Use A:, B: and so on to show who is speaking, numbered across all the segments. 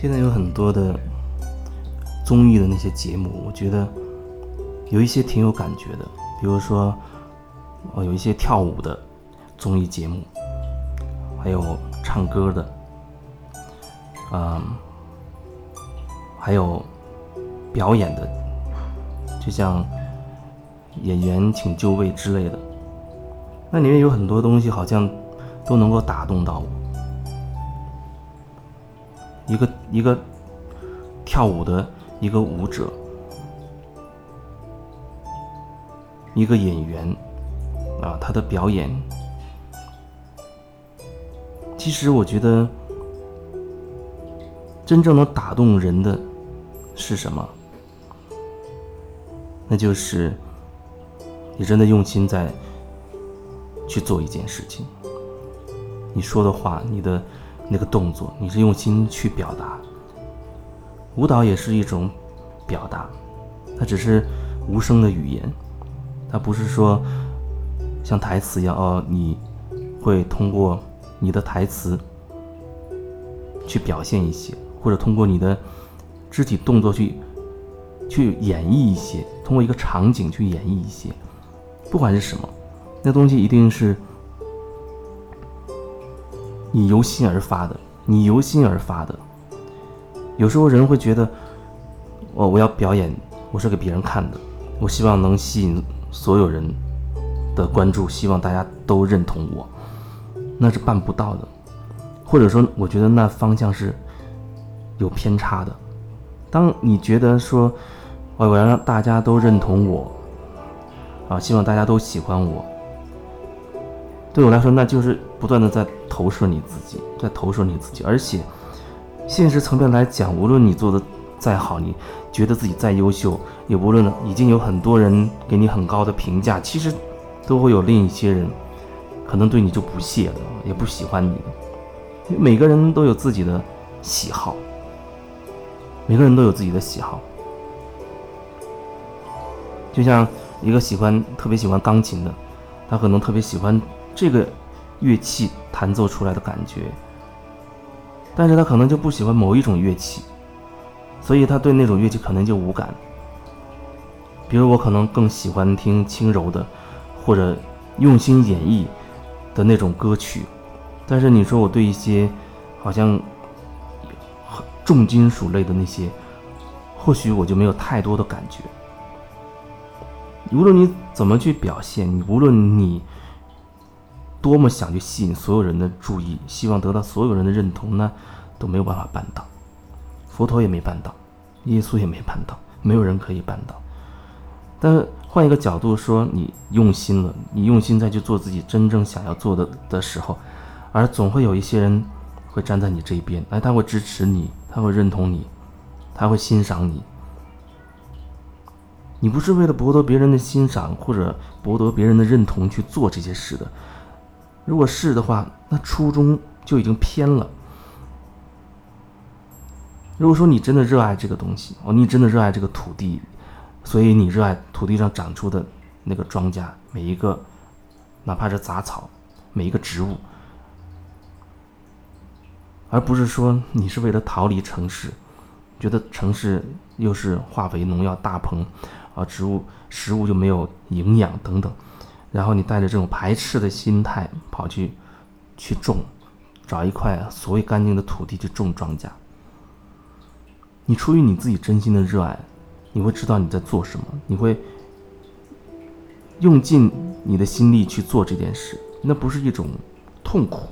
A: 现在有很多的综艺的那些节目，我觉得有一些挺有感觉的，比如说，哦，有一些跳舞的综艺节目，还有唱歌的，嗯，还有表演的，就像演员请就位之类的，那里面有很多东西好像都能够打动到我。一个一个跳舞的一个舞者，一个演员啊，他的表演，其实我觉得真正能打动人的是什么？那就是你真的用心在去做一件事情，你说的话，你的。那个动作，你是用心去表达。舞蹈也是一种表达，它只是无声的语言，它不是说像台词一样哦，你会通过你的台词去表现一些，或者通过你的肢体动作去去演绎一些，通过一个场景去演绎一些，不管是什么，那东西一定是。你由心而发的，你由心而发的。有时候人会觉得，我我要表演，我是给别人看的，我希望能吸引所有人的关注，希望大家都认同我，那是办不到的。或者说，我觉得那方向是有偏差的。当你觉得说，我我要让大家都认同我，啊，希望大家都喜欢我。对我来说，那就是不断的在投射你自己，在投射你自己。而且，现实层面来讲，无论你做的再好，你觉得自己再优秀，也无论已经有很多人给你很高的评价，其实都会有另一些人可能对你就不屑了，也不喜欢你的。每个人都有自己的喜好，每个人都有自己的喜好。就像一个喜欢特别喜欢钢琴的，他可能特别喜欢。这个乐器弹奏出来的感觉，但是他可能就不喜欢某一种乐器，所以他对那种乐器可能就无感。比如我可能更喜欢听轻柔的，或者用心演绎的那种歌曲，但是你说我对一些好像重金属类的那些，或许我就没有太多的感觉。无论你怎么去表现，你无论你。多么想去吸引所有人的注意，希望得到所有人的认同呢，都没有办法办到。佛陀也没办到，耶稣也没办到，没有人可以办到。但换一个角度说，你用心了，你用心再去做自己真正想要做的的时候，而总会有一些人会站在你这一边，哎，他会支持你，他会认同你，他会欣赏你。你不是为了博得别人的欣赏或者博得别人的认同去做这些事的。如果是的话，那初衷就已经偏了。如果说你真的热爱这个东西哦，你真的热爱这个土地，所以你热爱土地上长出的那个庄稼，每一个，哪怕是杂草，每一个植物，而不是说你是为了逃离城市，觉得城市又是化肥、农药大棚，啊，植物食物就没有营养等等。然后你带着这种排斥的心态跑去，去种，找一块所谓干净的土地去种庄稼。你出于你自己真心的热爱，你会知道你在做什么，你会用尽你的心力去做这件事，那不是一种痛苦。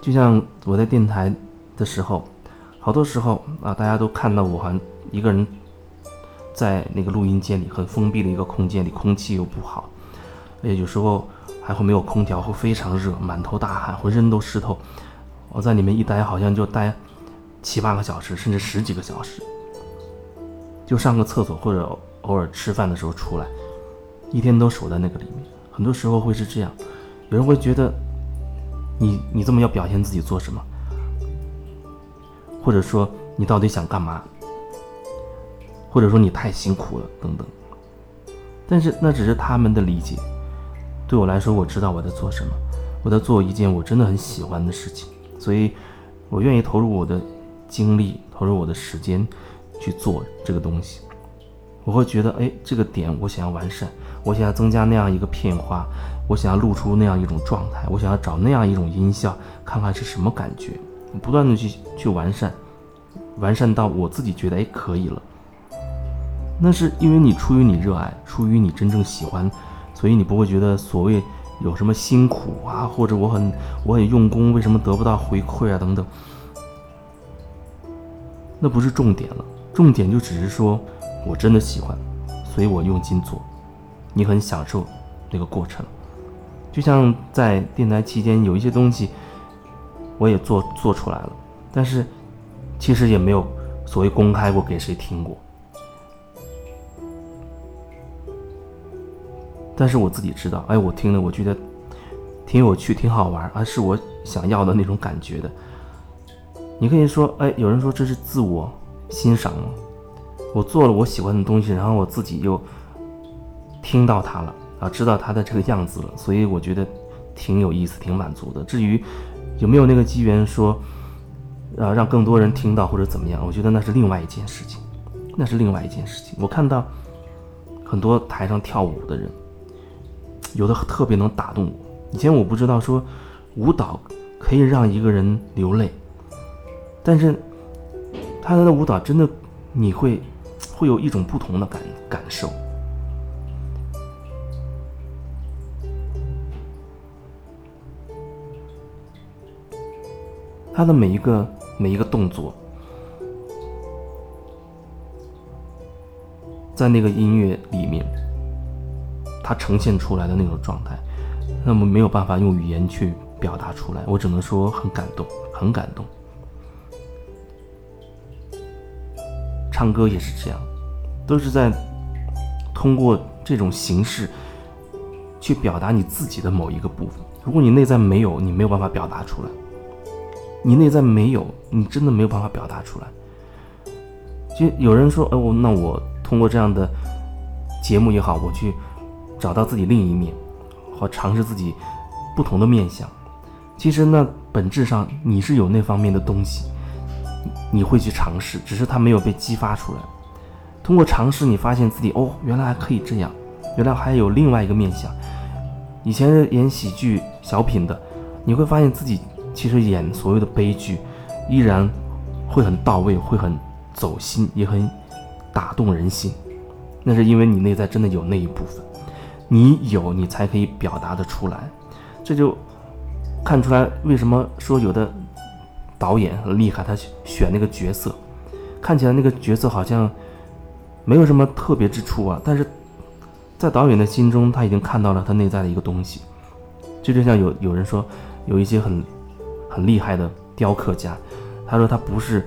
A: 就像我在电台的时候，好多时候啊，大家都看到我还一个人。在那个录音间里，很封闭的一个空间里，空气又不好，而且有时候还会没有空调，会非常热，满头大汗，浑身都湿透。我在里面一待，好像就待七八个小时，甚至十几个小时。就上个厕所或者偶尔吃饭的时候出来，一天都守在那个里面。很多时候会是这样，有人会觉得你你这么要表现自己做什么，或者说你到底想干嘛？或者说你太辛苦了，等等。但是那只是他们的理解。对我来说，我知道我在做什么，我在做一件我真的很喜欢的事情。所以，我愿意投入我的精力，投入我的时间去做这个东西。我会觉得，哎，这个点我想要完善，我想要增加那样一个片花，我想要露出那样一种状态，我想要找那样一种音效，看看是什么感觉，不断的去去完善，完善到我自己觉得，哎，可以了。那是因为你出于你热爱，出于你真正喜欢，所以你不会觉得所谓有什么辛苦啊，或者我很我很用功，为什么得不到回馈啊等等，那不是重点了，重点就只是说。我真的喜欢，所以我用心做。你很享受那个过程，就像在电台期间有一些东西，我也做做出来了，但是其实也没有所谓公开过给谁听过。但是我自己知道，哎，我听了，我觉得挺有趣、挺好玩，而是我想要的那种感觉的。你可以说，哎，有人说这是自我欣赏吗？我做了我喜欢的东西，然后我自己又听到它了啊，知道它的这个样子了，所以我觉得挺有意思、挺满足的。至于有没有那个机缘说，啊，让更多人听到或者怎么样，我觉得那是另外一件事情，那是另外一件事情。我看到很多台上跳舞的人，有的特别能打动我。以前我不知道说舞蹈可以让一个人流泪，但是他的舞蹈真的你会。会有一种不同的感感受。他的每一个每一个动作，在那个音乐里面，它呈现出来的那种状态，那么没有办法用语言去表达出来。我只能说很感动，很感动。唱歌也是这样，都是在通过这种形式去表达你自己的某一个部分。如果你内在没有，你没有办法表达出来。你内在没有，你真的没有办法表达出来。就有人说：“哎，我那我通过这样的节目也好，我去找到自己另一面，或尝试自己不同的面相。其实呢本质上你是有那方面的东西。”你会去尝试，只是它没有被激发出来。通过尝试，你发现自己哦，原来还可以这样，原来还有另外一个面相。以前是演喜剧小品的，你会发现自己其实演所谓的悲剧，依然会很到位，会很走心，也很打动人心。那是因为你内在真的有那一部分，你有，你才可以表达的出来。这就看出来为什么说有的。导演很厉害，他选那个角色，看起来那个角色好像没有什么特别之处啊，但是在导演的心中，他已经看到了他内在的一个东西。就就像有有人说，有一些很很厉害的雕刻家，他说他不是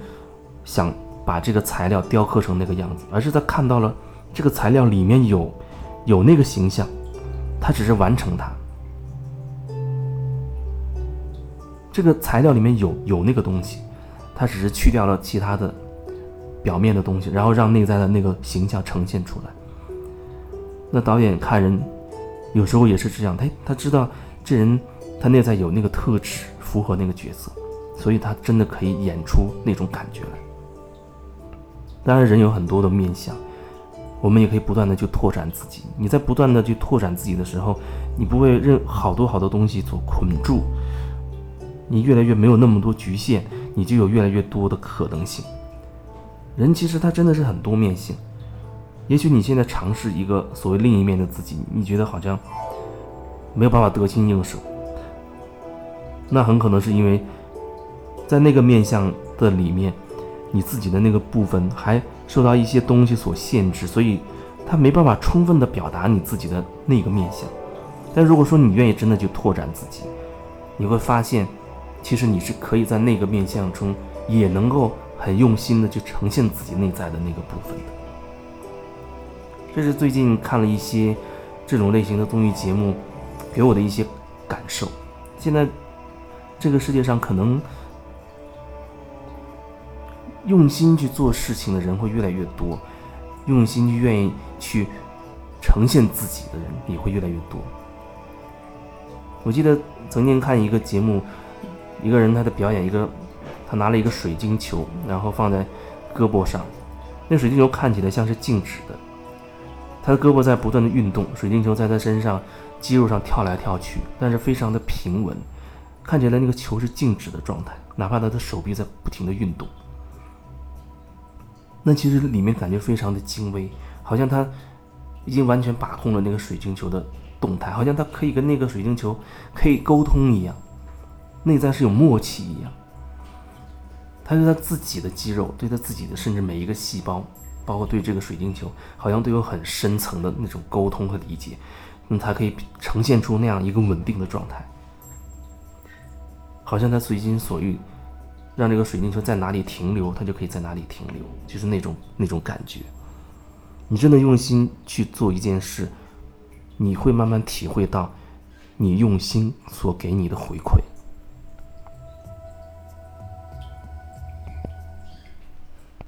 A: 想把这个材料雕刻成那个样子，而是他看到了这个材料里面有有那个形象，他只是完成它。这个材料里面有有那个东西，他只是去掉了其他的表面的东西，然后让内在的那个形象呈现出来。那导演看人，有时候也是这样，他他知道这人他内在有那个特质，符合那个角色，所以他真的可以演出那种感觉来。当然，人有很多的面相，我们也可以不断的去拓展自己。你在不断的去拓展自己的时候，你不会任好多好多东西所捆住。你越来越没有那么多局限，你就有越来越多的可能性。人其实他真的是很多面性。也许你现在尝试一个所谓另一面的自己，你觉得好像没有办法得心应手，那很可能是因为在那个面相的里面，你自己的那个部分还受到一些东西所限制，所以他没办法充分的表达你自己的那个面相。但如果说你愿意真的去拓展自己，你会发现。其实你是可以在那个面相中，也能够很用心的去呈现自己内在的那个部分的。这是最近看了一些这种类型的综艺节目，给我的一些感受。现在这个世界上可能用心去做事情的人会越来越多，用心去愿意去呈现自己的人也会越来越多。我记得曾经看一个节目。一个人他的表演，一个他拿了一个水晶球，然后放在胳膊上，那水晶球看起来像是静止的，他的胳膊在不断的运动，水晶球在他身上肌肉上跳来跳去，但是非常的平稳，看起来那个球是静止的状态，哪怕他的手臂在不停的运动。那其实里面感觉非常的精微，好像他已经完全把控了那个水晶球的动态，好像他可以跟那个水晶球可以沟通一样，内在是有默契一样。他对他自己的肌肉，对他自己的甚至每一个细胞，包括对这个水晶球，好像都有很深层的那种沟通和理解，那才可以呈现出那样一个稳定的状态，好像他随心所欲。让这个水晶球在哪里停留，它就可以在哪里停留，就是那种那种感觉。你真的用心去做一件事，你会慢慢体会到，你用心所给你的回馈。